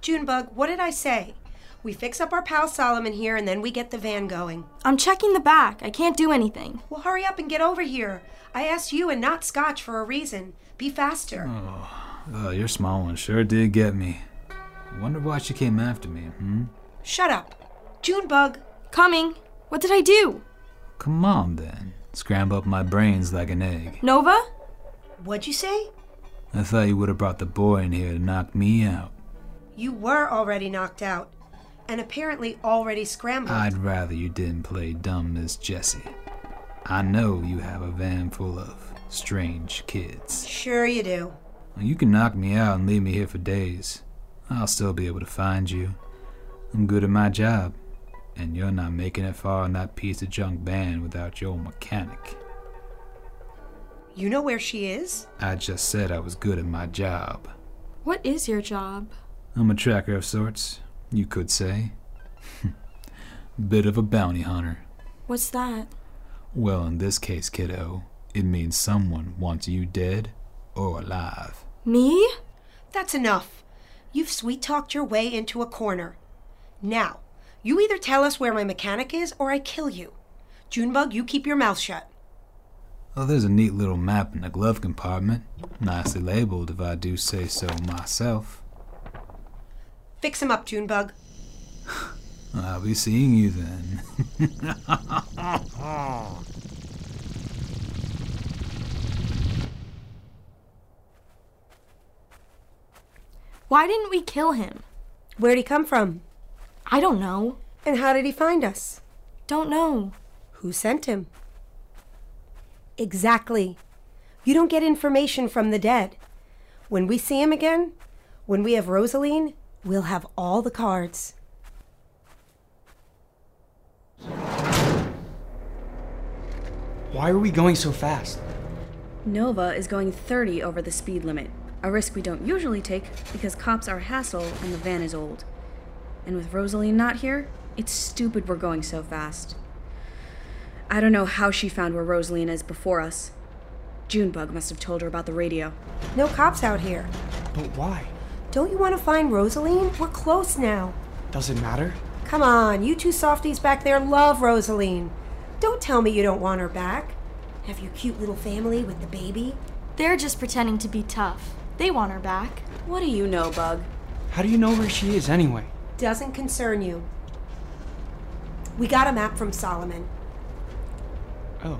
Junebug, what did I say? We fix up our pal Solomon here and then we get the van going. I'm checking the back. I can't do anything. Well, hurry up and get over here. I asked you and not Scotch for a reason. Be faster. Oh, your small one sure did get me. Wonder why she came after me, hmm? Shut up. Junebug. Coming. What did I do? Come on then. Scramble up my brains like an egg. Nova? What'd you say? I thought you would have brought the boy in here to knock me out. You were already knocked out. And apparently already scrambled. I'd rather you didn't play dumb Miss Jessie. I know you have a van full of strange kids. Sure you do. You can knock me out and leave me here for days. I'll still be able to find you. I'm good at my job. And you're not making it far in that piece of junk van without your mechanic. You know where she is? I just said I was good at my job. What is your job? I'm a tracker of sorts, you could say. Bit of a bounty hunter. What's that? Well, in this case, kiddo, it means someone wants you dead or alive. Me? That's enough. You've sweet talked your way into a corner. Now, you either tell us where my mechanic is or I kill you. Junebug, you keep your mouth shut. Oh, there's a neat little map in the glove compartment. Nicely labeled, if I do say so myself. Fix him up, Junebug. I'll be seeing you then. Why didn't we kill him? Where'd he come from? I don't know. And how did he find us? Don't know. Who sent him? Exactly. You don't get information from the dead. When we see him again, when we have Rosaline, we'll have all the cards. Why are we going so fast? Nova is going 30 over the speed limit, a risk we don't usually take because cops are a hassle and the van is old. And with Rosaline not here, it's stupid we're going so fast. I don't know how she found where Rosaline is before us. Junebug must have told her about the radio. No cops out here. But why? Don't you want to find Rosaline? We're close now. Does it matter? Come on, you two softies back there love Rosaline. Don't tell me you don't want her back. Have your cute little family with the baby? They're just pretending to be tough. They want her back. What do you know, Bug? How do you know where she is anyway? Doesn't concern you. We got a map from Solomon. Oh,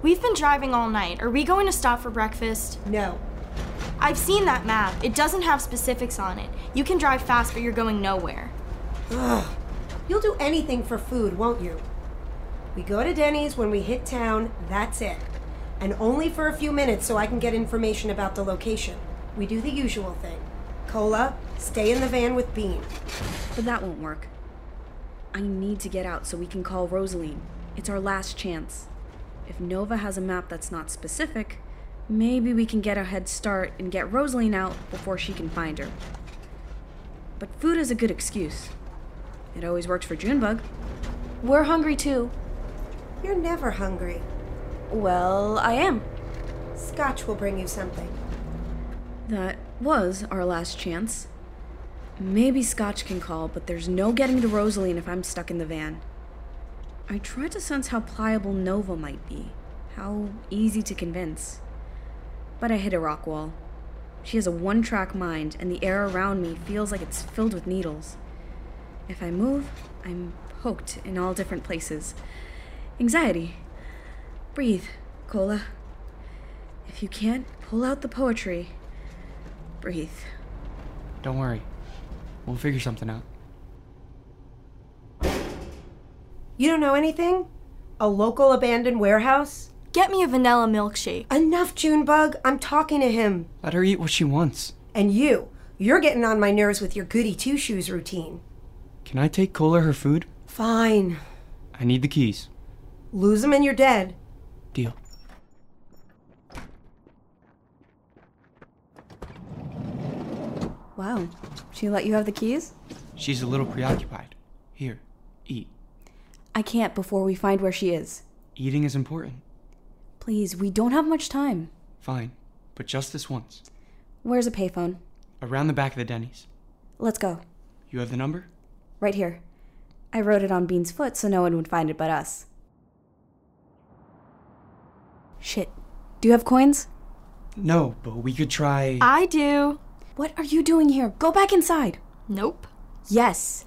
We've been driving all night. Are we going to stop for breakfast? No. I've seen that map. It doesn't have specifics on it. You can drive fast, but you're going nowhere. Ugh. You'll do anything for food, won't you? We go to Denny's when we hit town, that's it. And only for a few minutes so I can get information about the location. We do the usual thing. Cola, stay in the van with Bean. But that won't work. I need to get out so we can call Rosaline. It's our last chance. If Nova has a map that's not specific, maybe we can get a head start and get Rosaline out before she can find her. But food is a good excuse. It always works for Junebug. We're hungry too. You're never hungry. Well, I am. Scotch will bring you something. That was our last chance. Maybe Scotch can call, but there's no getting to Rosaline if I'm stuck in the van. I tried to sense how pliable Nova might be, how easy to convince. But I hit a rock wall. She has a one track mind, and the air around me feels like it's filled with needles. If I move, I'm poked in all different places. Anxiety. Breathe, Cola. If you can't pull out the poetry, breathe. don't worry. We'll figure something out. You don't know anything? A local abandoned warehouse? Get me a vanilla milkshake. Enough, Junebug. I'm talking to him. Let her eat what she wants. And you, you're getting on my nerves with your goody two shoes routine. Can I take Cola her food? Fine. I need the keys. Lose them and you're dead. Deal. Wow. She let you have the keys? She's a little preoccupied. Here, eat. I can't before we find where she is. Eating is important. Please, we don't have much time. Fine, but just this once. Where's a payphone? Around the back of the Denny's. Let's go. You have the number? Right here. I wrote it on Bean's foot so no one would find it but us. Shit. Do you have coins? No, but we could try. I do. What are you doing here? Go back inside. Nope. Yes.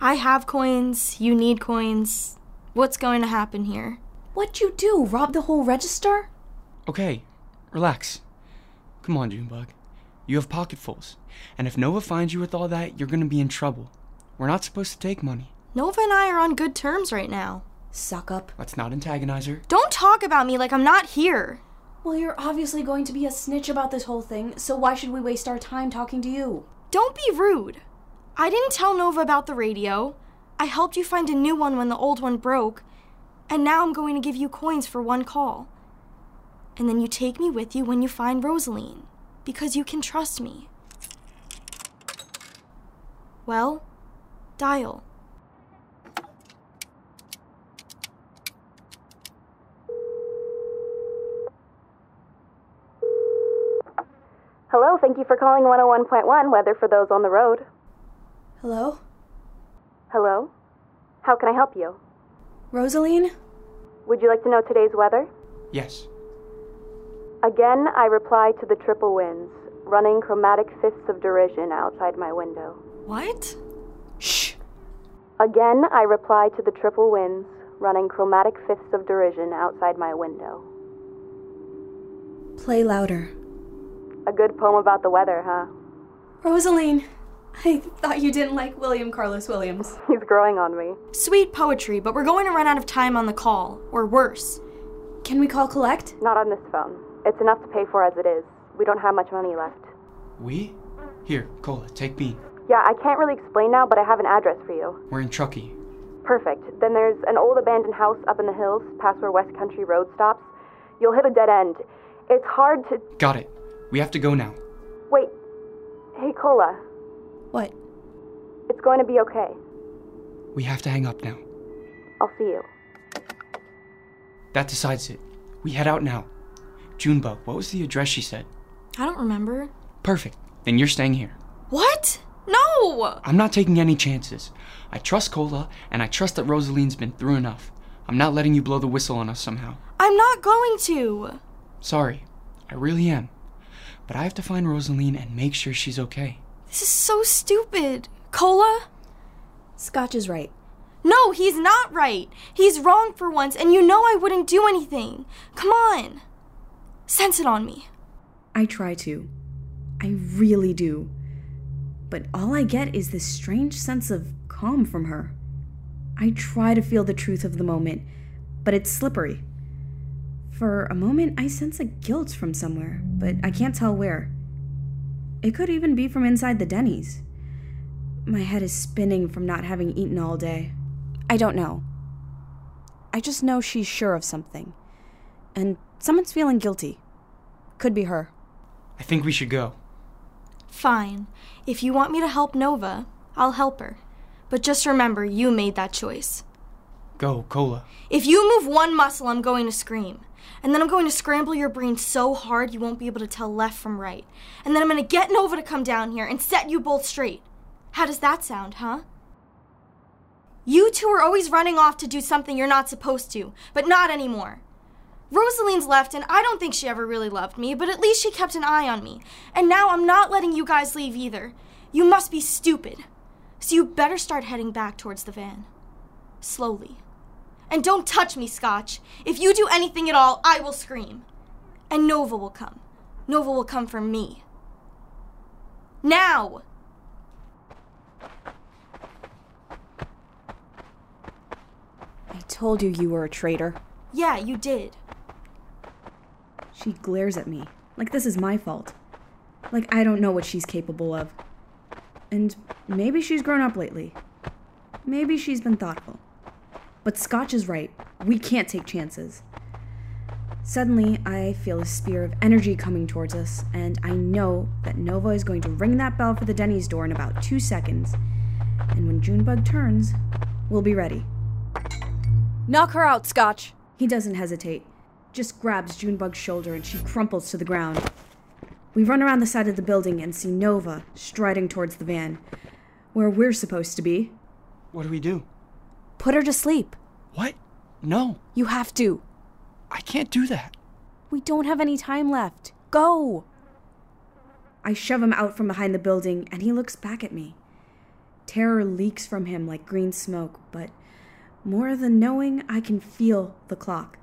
I have coins. You need coins. What's going to happen here? What'd you do? Rob the whole register? Okay, relax. Come on, Junebug. You have pocketfuls. And if Nova finds you with all that, you're gonna be in trouble. We're not supposed to take money. Nova and I are on good terms right now. Suck up. Let's not antagonize her. Don't talk about me like I'm not here. Well, you're obviously going to be a snitch about this whole thing, so why should we waste our time talking to you? Don't be rude. I didn't tell Nova about the radio. I helped you find a new one when the old one broke. And now I'm going to give you coins for one call. And then you take me with you when you find Rosaline. Because you can trust me. Well, dial. Hello, thank you for calling 101.1 Weather for Those on the Road. Hello? Hello? How can I help you? Rosaline? Would you like to know today's weather? Yes. Again, I reply to the triple winds, running chromatic fists of derision outside my window. What? Shh. Again, I reply to the triple winds, running chromatic fists of derision outside my window. Play louder. A good poem about the weather, huh? Rosaline! I thought you didn't like William Carlos Williams. He's growing on me. Sweet poetry, but we're going to run out of time on the call. Or worse. Can we call collect? Not on this phone. It's enough to pay for as it is. We don't have much money left. We? Here, Cola, take Bean. Yeah, I can't really explain now, but I have an address for you. We're in Truckee. Perfect. Then there's an old abandoned house up in the hills, past where West Country Road stops. You'll hit a dead end. It's hard to. Got it. We have to go now. Wait. Hey, Cola. What? It's going to be okay. We have to hang up now. I'll see you. That decides it. We head out now. Junebug, what was the address she said? I don't remember. Perfect. Then you're staying here. What? No! I'm not taking any chances. I trust Cola, and I trust that Rosaline's been through enough. I'm not letting you blow the whistle on us somehow. I'm not going to. Sorry. I really am. But I have to find Rosaline and make sure she's okay. This is so stupid. Cola? Scotch is right. No, he's not right. He's wrong for once, and you know I wouldn't do anything. Come on. Sense it on me. I try to. I really do. But all I get is this strange sense of calm from her. I try to feel the truth of the moment, but it's slippery. For a moment, I sense a guilt from somewhere, but I can't tell where. It could even be from inside the Denny's. My head is spinning from not having eaten all day. I don't know. I just know she's sure of something. And someone's feeling guilty. Could be her. I think we should go. Fine. If you want me to help Nova, I'll help her. But just remember, you made that choice. Go, Cola. If you move one muscle, I'm going to scream. And then I'm going to scramble your brain so hard you won't be able to tell left from right. And then I'm going to get Nova to come down here and set you both straight. How does that sound, huh? You two are always running off to do something you're not supposed to, but not anymore. Rosaline's left, and I don't think she ever really loved me, but at least she kept an eye on me. And now I'm not letting you guys leave either. You must be stupid. So you better start heading back towards the van. Slowly. And don't touch me, Scotch. If you do anything at all, I will scream. And Nova will come. Nova will come for me. Now! I told you you were a traitor. Yeah, you did. She glares at me, like this is my fault. Like I don't know what she's capable of. And maybe she's grown up lately. Maybe she's been thoughtful. But Scotch is right. We can't take chances. Suddenly, I feel a spear of energy coming towards us, and I know that Nova is going to ring that bell for the Denny's door in about two seconds. And when Junebug turns, we'll be ready. Knock her out, Scotch. He doesn't hesitate, just grabs Junebug's shoulder and she crumples to the ground. We run around the side of the building and see Nova striding towards the van, where we're supposed to be. What do we do? Put her to sleep. What? No, You have to. I can't do that. We don't have any time left. Go! I shove him out from behind the building, and he looks back at me. Terror leaks from him like green smoke, but more than knowing, I can feel the clock.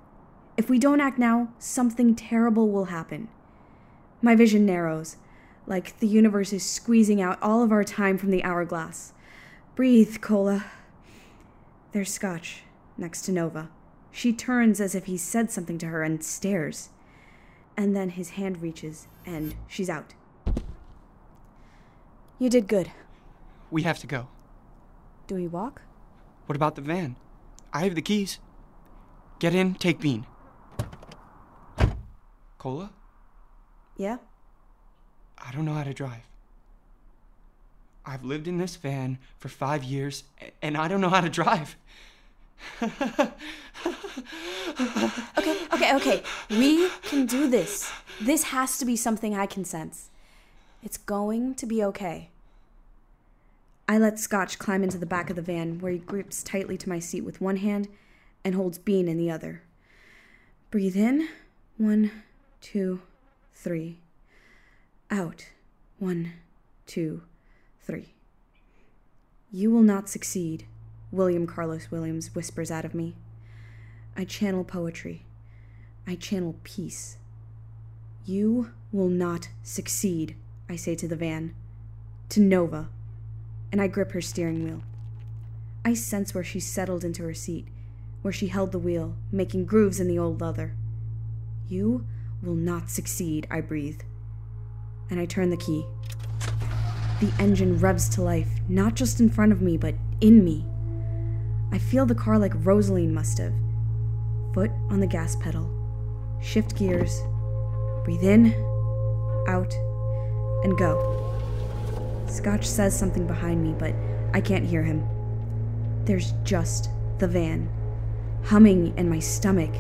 If we don't act now, something terrible will happen. My vision narrows, like the universe is squeezing out all of our time from the hourglass. Breathe, Cola. There's Scotch next to Nova. She turns as if he said something to her and stares. And then his hand reaches, and she's out. You did good. We have to go. Do we walk? What about the van? I have the keys. Get in, take Bean. Cola? Yeah? I don't know how to drive. I've lived in this van for five years, and I don't know how to drive. Okay, okay, okay. We can do this. This has to be something I can sense. It's going to be okay. I let Scotch climb into the back of the van, where he grips tightly to my seat with one hand and holds Bean in the other. Breathe in. One, two, three. Out. One, two, three. You will not succeed, William Carlos Williams whispers out of me. I channel poetry. I channel peace. You will not succeed, I say to the van. To Nova. And I grip her steering wheel. I sense where she settled into her seat, where she held the wheel, making grooves in the old leather. You will not succeed, I breathe. And I turn the key. The engine revs to life, not just in front of me, but in me. I feel the car like Rosaline must have. Foot on the gas pedal. Shift gears. Breathe in, out, and go. Scotch says something behind me, but I can't hear him. There's just the van, humming in my stomach,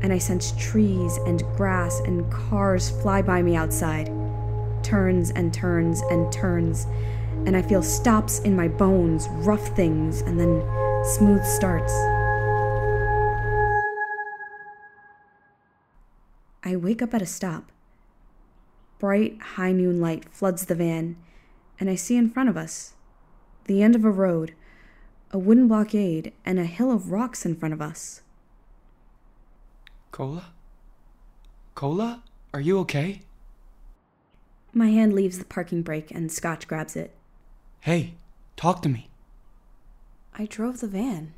and I sense trees and grass and cars fly by me outside. Turns and turns and turns, and I feel stops in my bones, rough things, and then smooth starts. I wake up at a stop. Bright high noon light floods the van, and I see in front of us the end of a road, a wooden blockade, and a hill of rocks in front of us. Cola? Cola? Are you okay? My hand leaves the parking brake, and Scotch grabs it. Hey, talk to me. I drove the van.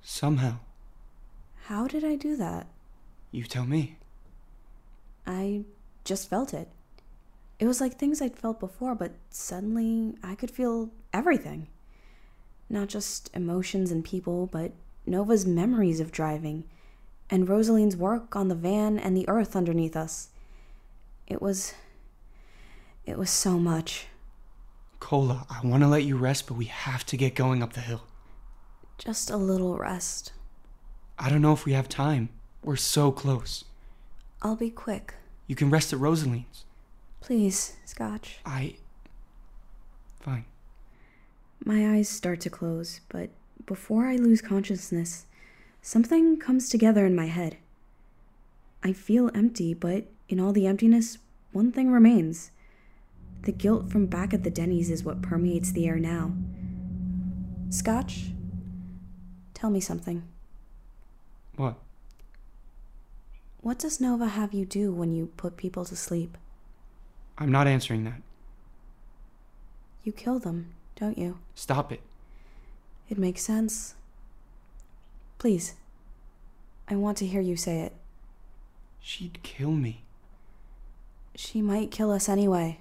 Somehow. How did I do that? You tell me. I just felt it. It was like things I'd felt before, but suddenly I could feel everything. Not just emotions and people, but Nova's memories of driving, and Rosaline's work on the van and the earth underneath us. It was. It was so much. Cola, I want to let you rest, but we have to get going up the hill. Just a little rest. I don't know if we have time. We're so close. I'll be quick. You can rest at Rosaline's. Please, Scotch. I. Fine. My eyes start to close, but before I lose consciousness, something comes together in my head. I feel empty, but in all the emptiness, one thing remains. The guilt from back at the Denny's is what permeates the air now. Scotch, tell me something. What? What does Nova have you do when you put people to sleep? I'm not answering that. You kill them, don't you? Stop it. It makes sense. Please, I want to hear you say it. She'd kill me. She might kill us anyway.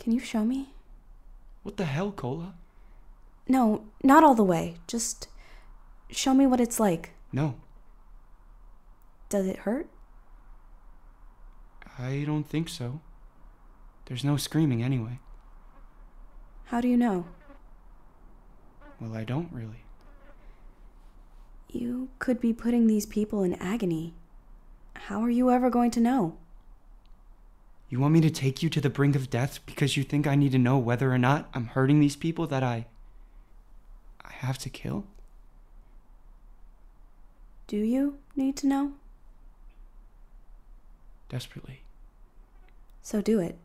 Can you show me? What the hell, Cola? No, not all the way. Just show me what it's like. No, Does it hurt? I don't think so. There's no screaming anyway. How do you know? Well, I don't really. You could be putting these people in agony. How are you ever going to know? You want me to take you to the brink of death because you think I need to know whether or not I'm hurting these people that I. I have to kill? Do you need to know? Desperately. So do it.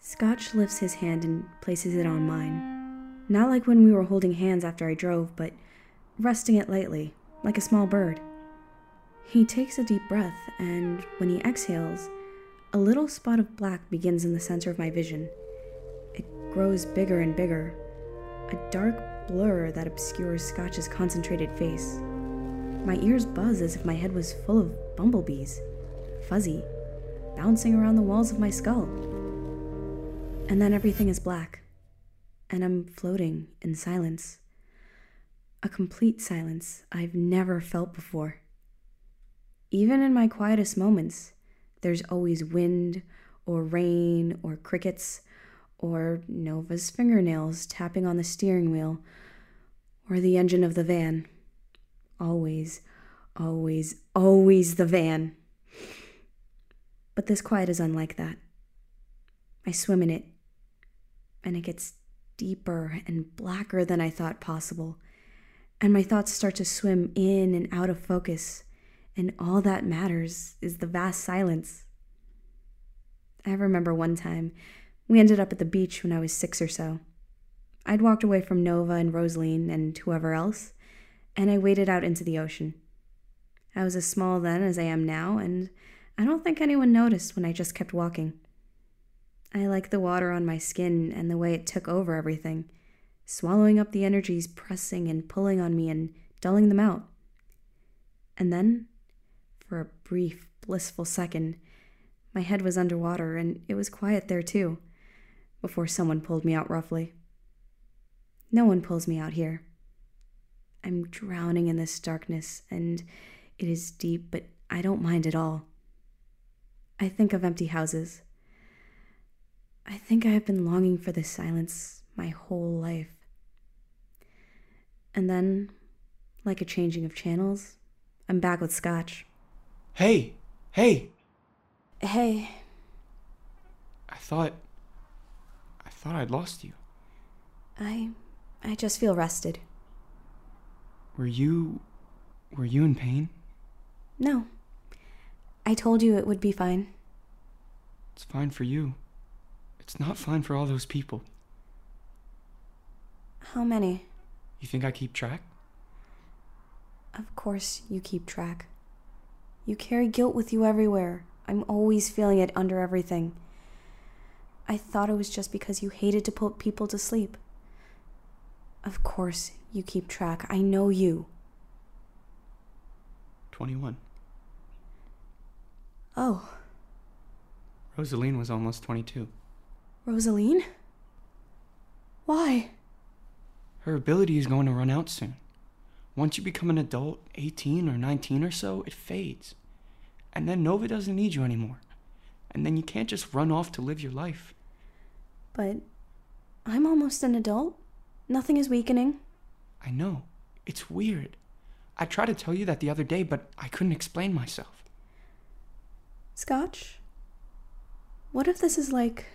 Scotch lifts his hand and places it on mine. Not like when we were holding hands after I drove, but resting it lightly, like a small bird. He takes a deep breath, and when he exhales, a little spot of black begins in the center of my vision. It grows bigger and bigger, a dark blur that obscures Scotch's concentrated face. My ears buzz as if my head was full of bumblebees, fuzzy, bouncing around the walls of my skull. And then everything is black, and I'm floating in silence. A complete silence I've never felt before. Even in my quietest moments, there's always wind, or rain, or crickets, or Nova's fingernails tapping on the steering wheel, or the engine of the van. Always, always, always the van. But this quiet is unlike that. I swim in it, and it gets deeper and blacker than I thought possible. And my thoughts start to swim in and out of focus, and all that matters is the vast silence. I remember one time we ended up at the beach when I was six or so. I'd walked away from Nova and Rosaline and whoever else, and I waded out into the ocean. I was as small then as I am now, and I don't think anyone noticed when I just kept walking. I liked the water on my skin and the way it took over everything, swallowing up the energies pressing and pulling on me and dulling them out. And then, for a brief, blissful second, my head was underwater and it was quiet there too, before someone pulled me out roughly. No one pulls me out here. I'm drowning in this darkness and it is deep, but I don't mind at all. I think of empty houses. I think I have been longing for this silence my whole life. And then, like a changing of channels, I'm back with Scotch. Hey! Hey! Hey, I thought. I thought I'd lost you. I I just feel rested. Were you. Were you in pain? No. I told you it would be fine. It's fine for you. It's not fine for all those people. How many? You think I keep track? Of course you keep track. You carry guilt with you everywhere. I'm always feeling it under everything. I thought it was just because you hated to put people to sleep. Of course you keep track. I know you. 21. Oh, Rosaline was almost 22. Rosaline? Why? Her ability is going to run out soon. Once you become an adult, 18 or 19 or so, it fades. And then Nova doesn't need you anymore. And then you can't just run off to live your life. But I'm almost an adult. Nothing is weakening. I know. It's weird. I tried to tell you that the other day, but I couldn't explain myself. Scotch? What if this is like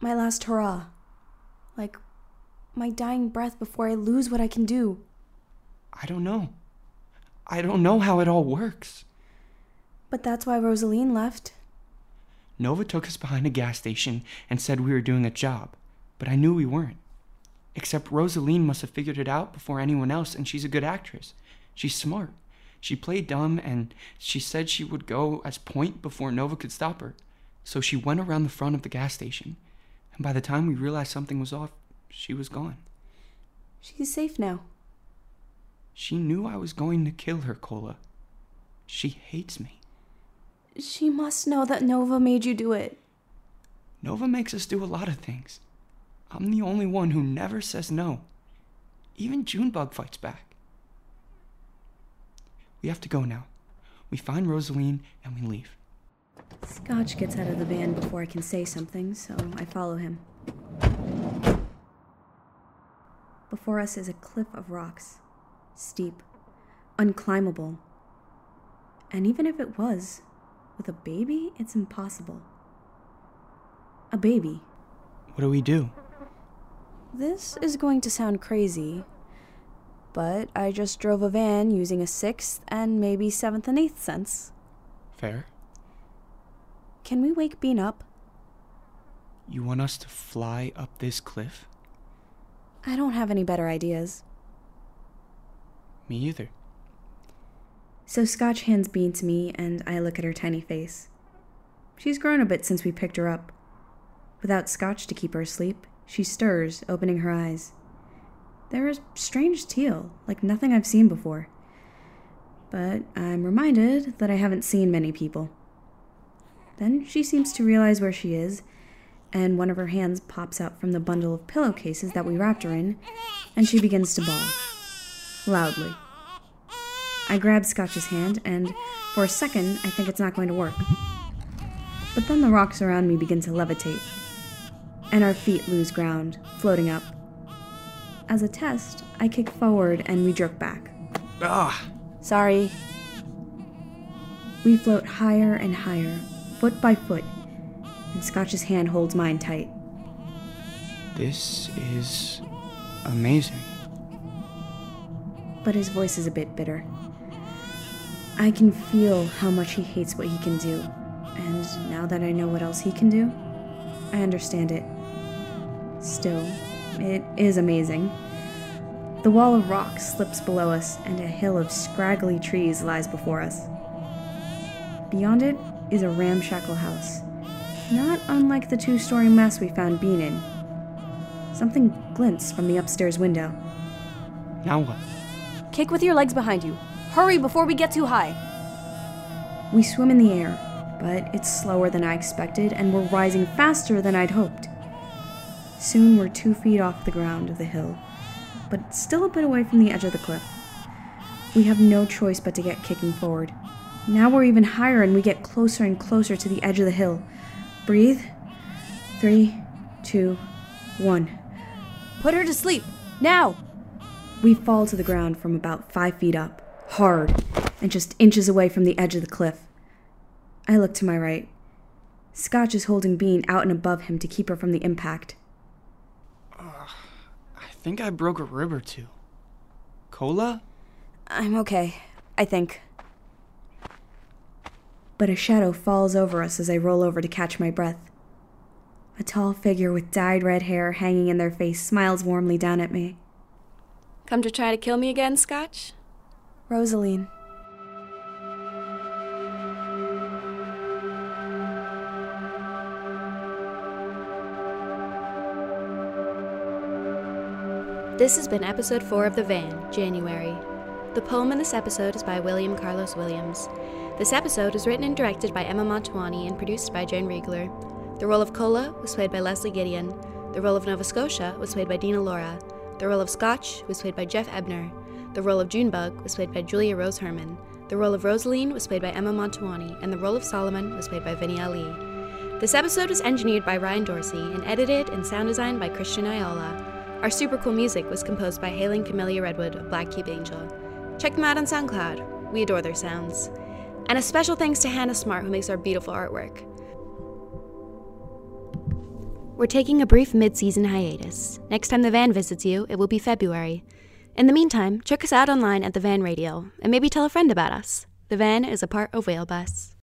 my last hurrah? Like my dying breath before I lose what I can do? I don't know. I don't know how it all works. But that's why Rosaline left. Nova took us behind a gas station and said we were doing a job, but I knew we weren't. Except Rosaline must have figured it out before anyone else, and she's a good actress. She's smart. She played dumb, and she said she would go as point before Nova could stop her. So she went around the front of the gas station, and by the time we realized something was off, she was gone. She's safe now. She knew I was going to kill her, Cola. She hates me. She must know that Nova made you do it. Nova makes us do a lot of things. I'm the only one who never says no. Even Junebug fights back. We have to go now. We find Rosaline and we leave. Scotch gets out of the van before I can say something, so I follow him. Before us is a cliff of rocks, steep, unclimbable. And even if it was, with a baby, it's impossible. A baby. What do we do? This is going to sound crazy, but I just drove a van using a sixth and maybe seventh and eighth sense. Fair. Can we wake Bean up? You want us to fly up this cliff? I don't have any better ideas. Me either. So Scotch hands Bean to me, and I look at her tiny face. She's grown a bit since we picked her up. Without Scotch to keep her asleep, she stirs, opening her eyes. They're a strange teal, like nothing I've seen before. But I'm reminded that I haven't seen many people. Then she seems to realize where she is, and one of her hands pops out from the bundle of pillowcases that we wrapped her in, and she begins to bawl. Loudly. I grab Scotch's hand, and for a second, I think it's not going to work. But then the rocks around me begin to levitate, and our feet lose ground, floating up. As a test, I kick forward and we jerk back. Ah! Sorry. We float higher and higher, foot by foot, and Scotch's hand holds mine tight. This is amazing. But his voice is a bit bitter. I can feel how much he hates what he can do, and now that I know what else he can do, I understand it. Still, it is amazing. The wall of rock slips below us, and a hill of scraggly trees lies before us. Beyond it is a ramshackle house, not unlike the two story mess we found Bean in. Something glints from the upstairs window. Now what? Kick with your legs behind you. Hurry before we get too high. We swim in the air, but it's slower than I expected, and we're rising faster than I'd hoped. Soon we're two feet off the ground of the hill, but still a bit away from the edge of the cliff. We have no choice but to get kicking forward. Now we're even higher and we get closer and closer to the edge of the hill. Breathe. Three, two, one. Put her to sleep. Now! We fall to the ground from about five feet up, hard, and just inches away from the edge of the cliff. I look to my right. Scotch is holding Bean out and above him to keep her from the impact. Ah, I think I broke a rib or two. Cola? I'm okay, I think. But a shadow falls over us as I roll over to catch my breath. A tall figure with dyed red hair hanging in their face smiles warmly down at me. Come to try to kill me again, Scotch? Rosaline. This has been episode 4 of The Van, January. The poem in this episode is by William Carlos Williams. This episode was written and directed by Emma Mantoani and produced by Jane Riegler. The role of Cola was played by Leslie Gideon. The role of Nova Scotia was played by Dina Laura. The role of Scotch was played by Jeff Ebner. The role of Junebug was played by Julia Rose Herman. The role of Rosaline was played by Emma Mantoani, and the role of Solomon was played by Vinny Ali. This episode was engineered by Ryan Dorsey and edited and sound designed by Cristian Ayala. Our super cool music was composed by Haylen Camelia Redwood of Black Cube Angel. Check them out on SoundCloud. We adore their sounds. And a special thanks to Hannah Smart, who makes our beautiful artwork. We're taking a brief mid season hiatus. Next time the van visits you, it will be February. In the meantime, check us out online at The Van Radio and maybe tell a friend about us. The Van is a part of Whale Bus.